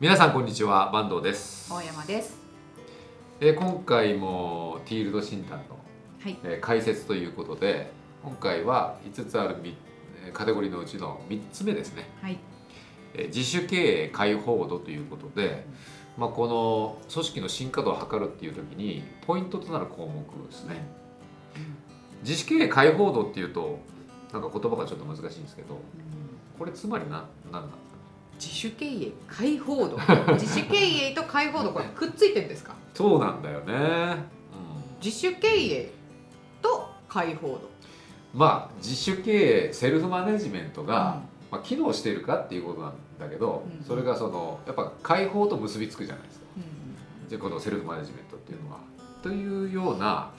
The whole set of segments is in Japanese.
皆さんこんにちは坂東です、大山です。えー今回もティールド診断の、はい。えー解説ということで今回は5つあるカテゴリーのうちの3つ目ですね、はい。えー自主経営開放度ということで、まあ、この組織の進化度を測るっていう時にポイントとなる項目ですね自主経営開放度っていうとなんか言葉がちょっと難しいんですけどこれつまりな何なんですか自主経営開放度。自主経営と開放度これくっついてるんですか？そうなんだよね、うん自主経営と開放度。まあ自主経営セルフマネジメントが、まあ、機能しているかっていうことなんだけど、うんそれがそのやっぱ解放と結びつくじゃないですかうん。このセルフマネジメントっていうのは。というような、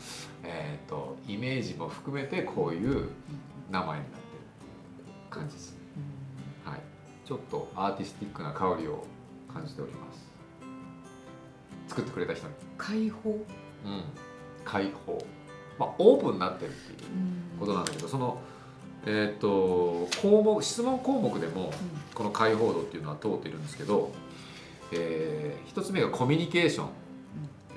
えー、とイメージも含めてこういう名前になってる感じですね、はい、ちょっとアーティスティックな香りを感じております。作ってくれた人に、開放？うん、解放、まあ、オープンになってるっていうことなんだけどそのえっ、と項目質問項目でもこの解放度っていうのは通っているんですけど、えー一つ目がコミュニケーション。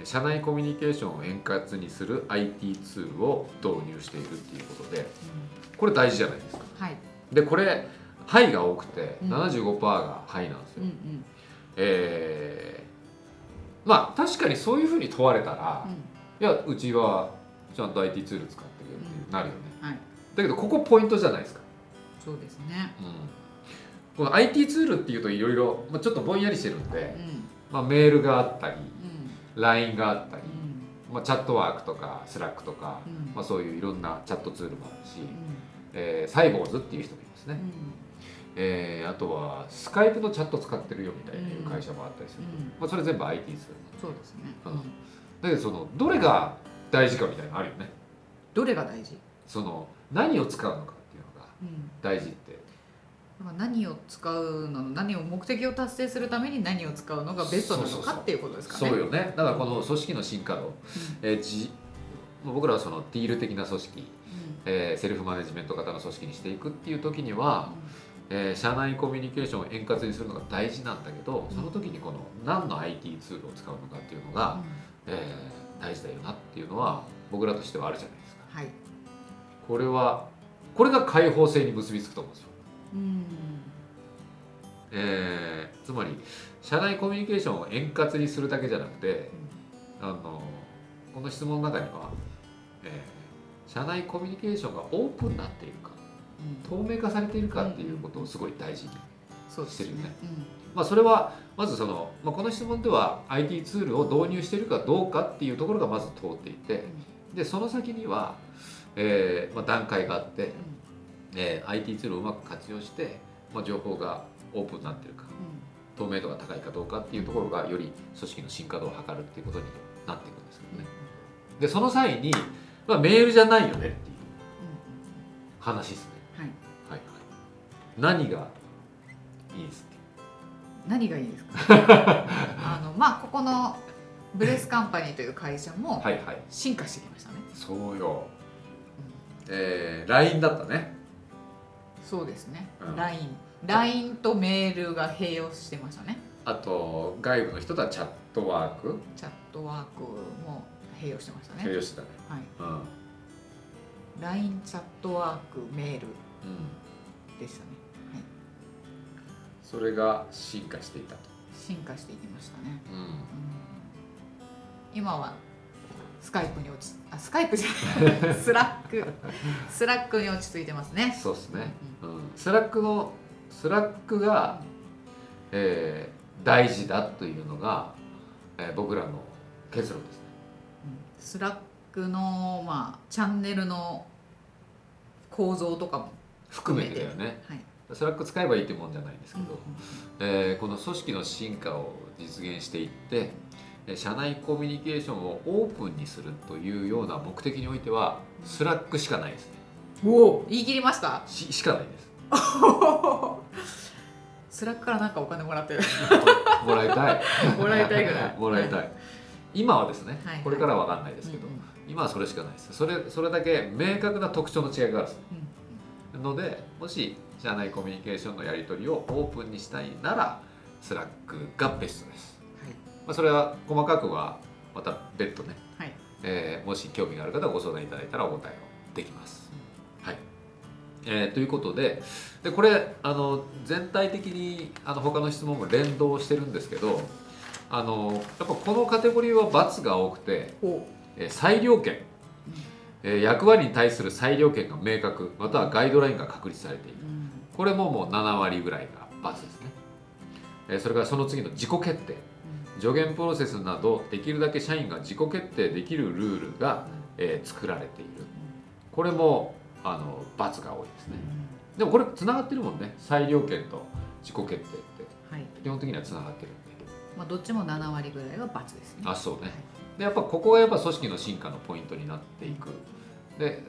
社内コミュニケーションを円滑にする IT ツールを導入しているっていうことでこれ大事じゃないですか。はい。でこれ「はい」が多くてうん。75%が「はい」なんですよ、うんうん。えーまあ確かにそういうふうに問われたら、いやうちはちゃんと IT ツール使ってるよってなるよね、はい。だけどここポイントじゃないですか。そうですね。この IT ツールっていうといろいろまあちょっとぼんやりしてるんでう、ん。まあ、メールがあったりうん。LINE があったり、うん。まあ、チャットワークとかスラックとか、うん。まあ、そういういろんなチャットツールもあるし、うん。えーサイボーズっていう人もいますね、うんえーあとはスカイプのチャット使ってるよみたいないう会社もあったりする、うん。まあ、それ全部 IT ツールそうですね。うん。うん。だけどそのどれが大事かみたいなのあるよね。どれが大事？その何を使うのかっていうのがうん。大事って。だから何を使うの何を目的を達成するために何を使うのがベストなのかっていうことですかね。そうよね。だからこの組織の進化度、うん。えーじ僕らはそのティール的な組織、うん。えーセルフマネジメント型の組織にしていくっていう時には、えー社内コミュニケーションを円滑にするのが大事なんだけどその時にこの何の IT ツールを使うのかっていうのが、えー大事だよなっていうのは僕らとしてはあるじゃないですか。はい。これはこれが開放性に結びつくと思うんですよ、うん。えーつまり社内コミュニケーションを円滑にするだけじゃなくてあのこの質問の中には、えー社内コミュニケーションがオープンになっているかうん透明化されているかっていうことをすごい大事にしてるよね。うん。まあ、それはまずその、まあ、この質問では IT ツールを導入しているかどうかっていうところがまず通っていてでその先には、えーまあ、段階があって、えー IT ツールをうまく活用して、まあ、情報がオープンになっているか透明度が高いかどうかっていうところがより組織の進化度を測るっていうことになっていくんですけどね。でその際に、まあ、メールじゃないよねっていう話ですね。はい。はいはい、何がいいです何がいいですか？あのまあここのブレスカンパニーという会社もはいはい進化してきましたね。そうよ、えー、LINE だったねそうですねう。ん LINE、LINE とメールが併用してましたね。あと外部の人とはチャットワーク？チャットワークも併用してましたね。併用してたねはい。うん、LINE チャットワークメールうん、でしたね。はい。それが進化していたと、進化していきましたね。うん、うん。今はスカイプに落ちあスカイプじゃない。スラック。スラックに落ち着いてますね。そうですね、うん、スラックのスラックが、えー大事だというのが、えー僕らの結論ですね。うん。スラックのまあチャンネルの構造とかも含めてだよね。はい。スラック使えばいいってもんじゃないんですけうんど、えーこの組織の進化を実現していってえー社内コミュニケーションをオープンにするというような目的においてはスラックしかないですね。おお。言い切りました？ししかないです。スラックからなんかお金もらってる。もらいたい。もらいたいぐらい。もらいたい。今はですね、はいこれからは分かんないですけど、うんうん。今はそれしかないです。それそれだけ明確な特徴の違いがあるんです。うんのでもし社内コミュニケーションのやり取りをオープンにしたいならスラックがベストです、はい。まあ、それは細かくはまた別途ね、はい。えーもし興味がある方はご相談いただいたらお答えをできます、はい。えーということででこれあの全体的にあの他の質問も連動してるんですけどあのやっぱこのカテゴリーは×が多くて、ほえー裁量権、えー役割に対する裁量権が明確またはガイドラインが確立されている。これももう7割ぐらいが×ですね、えーそれからその次の自己決定。助言プロセスなどできるだけ社員が自己決定できるルールが、えー作られている。これもあの×が多いですね。でもこれつながってるもんね。裁量権と自己決定って。はい。基本的にはつながってるんでまあ、どっちも7割ぐらいは×ですね。あそうね。でやっぱここがやっぱ組織の進化のポイントになっていく。で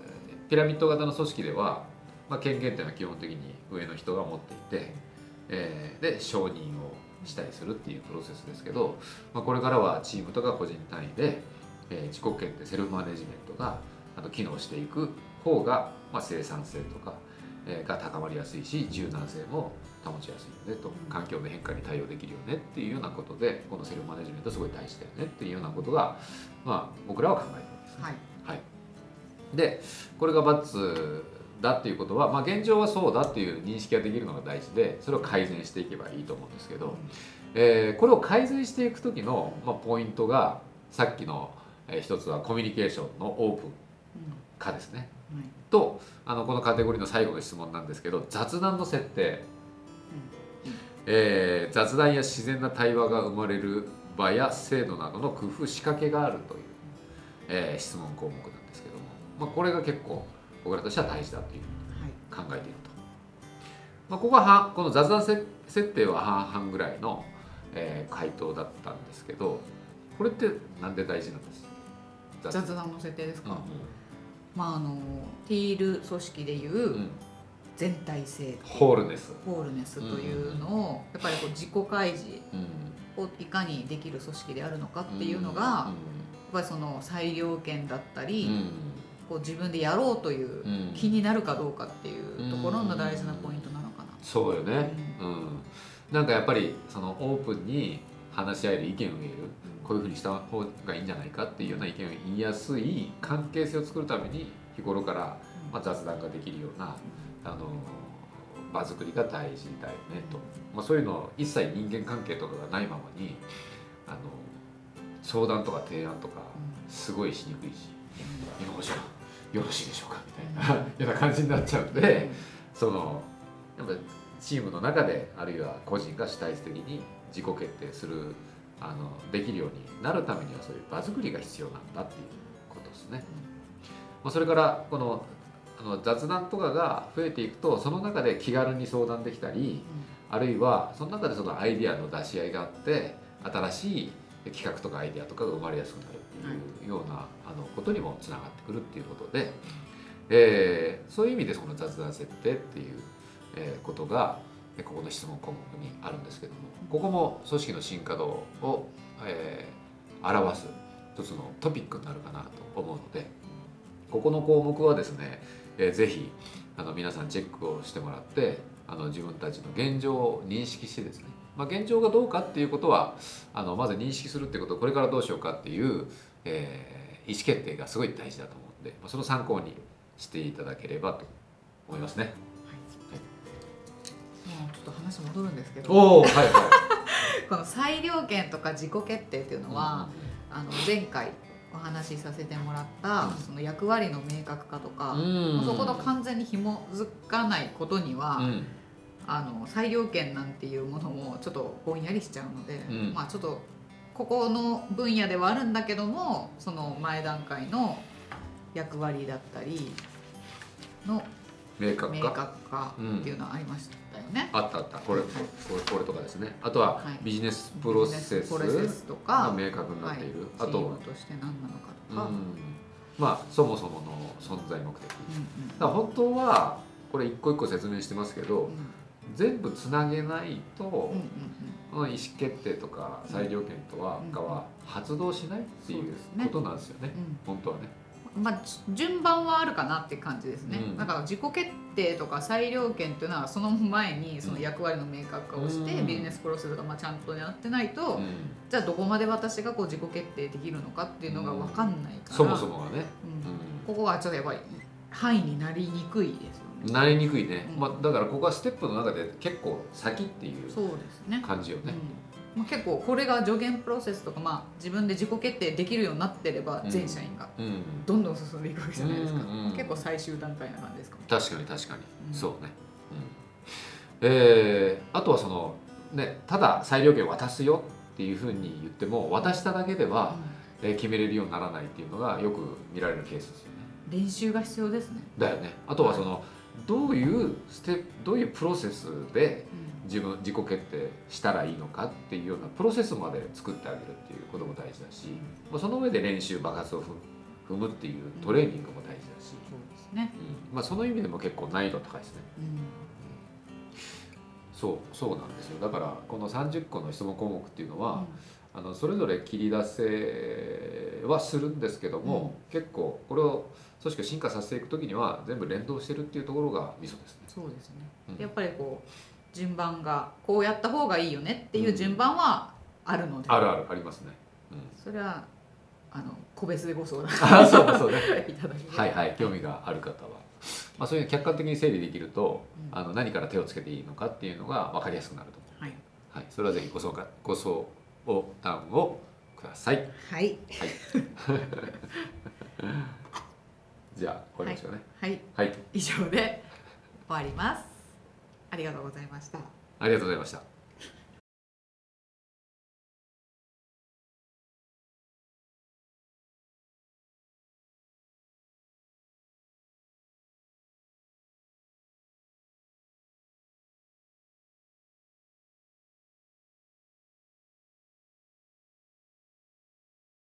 ピラミッド型の組織では、まあ、権限っていうのは基本的に上の人が持っていて、えーで承認をしたりするっていうプロセスですけど、まあ、これからはチームとか個人単位で、えー自己決定セルフマネジメントがあの機能していく方が、まあ、生産性とか、えーが高まりやすいし柔軟性も保ちやすいよねと環境の変化に対応できるよねっていうようなことでこのセルフマネジメントすごい大事だよねっていうようなことが、まあ、僕らは考えてるんです。ね。はい。はい、でこれがバツだっていうことは、まあ、現状はそうだっていう認識ができるのが大事でそれを改善していけばいいと思うんですけど、えーこれを改善していく時の、まあ、ポイントがさっきの、えー一つはコミュニケーションのオープン化ですね。うんはい。とあのこのカテゴリーの最後の質問なんですけど雑談の設定、えー雑談や自然な対話が生まれる場や制度などの工夫仕掛けがあるという、えー質問項目なんですけども、まあ、これが結構僕らとしては大事だというはい。考えていると、まあ、ここは半この雑談せ設定は半々ぐらいの、えー回答だったんですけどこれってなんで大事なんです？雑談。の設定ですか、うん。まああのティール組織でいううん全体性ホールネス、ホールネスというのをやっぱりこう自己開示うん。をいかにできる組織であるのかっていうのが、やっぱりその裁量権だったり、うんこう自分でやろうといううん。気になるかどうかっていうところの大事なポイントなのかな。そうよね、うん。なんかやっぱりそのオープンに話し合える意見を言える。こういうふうにした方がいいんじゃないかっていうような意見を言いやすい関係性を作るために日頃から、まあ、雑談ができるようなあの場作りが大事だよねと、まあ、そういうのを一切人間関係とかがないままにあの相談とか提案とかすごいしにくいし「今こちらよろしいでしょうか」みたいな ような感じになっちゃうんでそのやっぱチームの中であるいは個人が主体的に自己決定するあのできるようになるためにはそういう場作りが必要なんだっていうことですね。まあ、それからこのあの雑談とかが増えていくとその中で気軽に相談できたりあるいはその中でそのアイデアの出し合いがあって新しい企画とかアイデアとかが生まれやすくなるっていうようなあのことにもつながってくるっていうことで、えーそういう意味でその雑談設定っていう、えーことがえここの質問項目にあるんですけどもここも組織の進化度を、えー表す一つのトピックになるかなと思うのでここの項目はですね、えーぜひあの皆さんチェックをしてもらってあの自分たちの現状を認識してですね、まあ、現状がどうかっていうことはあのまず認識するっていうことをこれからどうしようかっていう、えー意思決定がすごい大事だと思うので、まあ、その参考にしていただければと思いますね。もうちょっと話戻るんですけど。おおはいはい。この裁量権とか自己決定っていうのは、あの前回お話しさせてもらった、うん。その役割の明確化とか、うん。そこの完全に紐づかないことには、うん。あの裁量権なんていうものもちょっとぼんやりしちゃうので、うん。まあちょっとここの分野ではあるんだけどもその前段階の役割だったりの明明確化。確化っていうのはありましたよね。あったあった。これこれこれとかですね。あとははい。ビジネスプロセス。とがか、明確になっている、はい、あとチームとして何なのかとか、うん。まあそもそもの存在目的。うんだから本当はこれ一個一個説明してますけどうん。全部つなげないと、うん意思決定とか裁量権とはうんかは発動しないっていうことなんですよね。うん。本当はね。まあ、じ順番はあるかなって感じですね、うん。だから自己決定とか裁量権っていうのはその前にその役割の明確化をして、うん。ビジネスプロセスがまあちゃんとやってないと、うん。じゃあどこまで私がこう自己決定できるのかっていうのが分かんないから、そもそもがね、うん。ここはちょっとやっぱり範囲になりにくいですよね。慣れにくいね、うん。まあ、だからここはステップの中で結構先っていう。感じよね、うんまあ、結構これが助言プロセスとか、まあ、自分で自己決定できるようになってればうん。全社員がうん。どんどん進んでいくわけじゃないですか、うんうん結構最終段階な感じですか？確かに確かに、うん。そうね、うん。えーあとはそのねただ裁量権を渡すよっていうふうに言っても渡しただけでは、えー決めれるようにならないっていうのがよく見られるケースですよね。練習が必要ですね、だよね。あとはそのどういうステップどういうプロセスで自分自己決定したらいいのかっていうようなプロセスまで作ってあげるっていうことも大事だし、まあ、その上で練習爆発を踏む踏むっていうトレーニングも大事だし、そうですね、うん。まあ、その意味でも結構難易度高いですね。うん。そうそうなんですよ。だからこの30個の質問項目っていうのは、あのそれぞれ切り出せはするんですけども、結構これを組織を進化させていく時には全部連動してるっていうところがミソですね。そうですね、うん。やっぱりこう順番がこうやった方がいいよねっていう順番はあるので、あるあるありますね。うん。それはあの個別でご相談 あそうだそうね。いただければ。はいはい興味がある方は、まあ、そういう客観的に整理できると、うん。あの何から手をつけていいのかっていうのが分かりやすくなると思はい、う。はい、それはぜひご相談ご相談をください。はい。はい。じゃあ終わりましょうね。はい、はい、以上で終わりますありがとうございましたありがとうございました。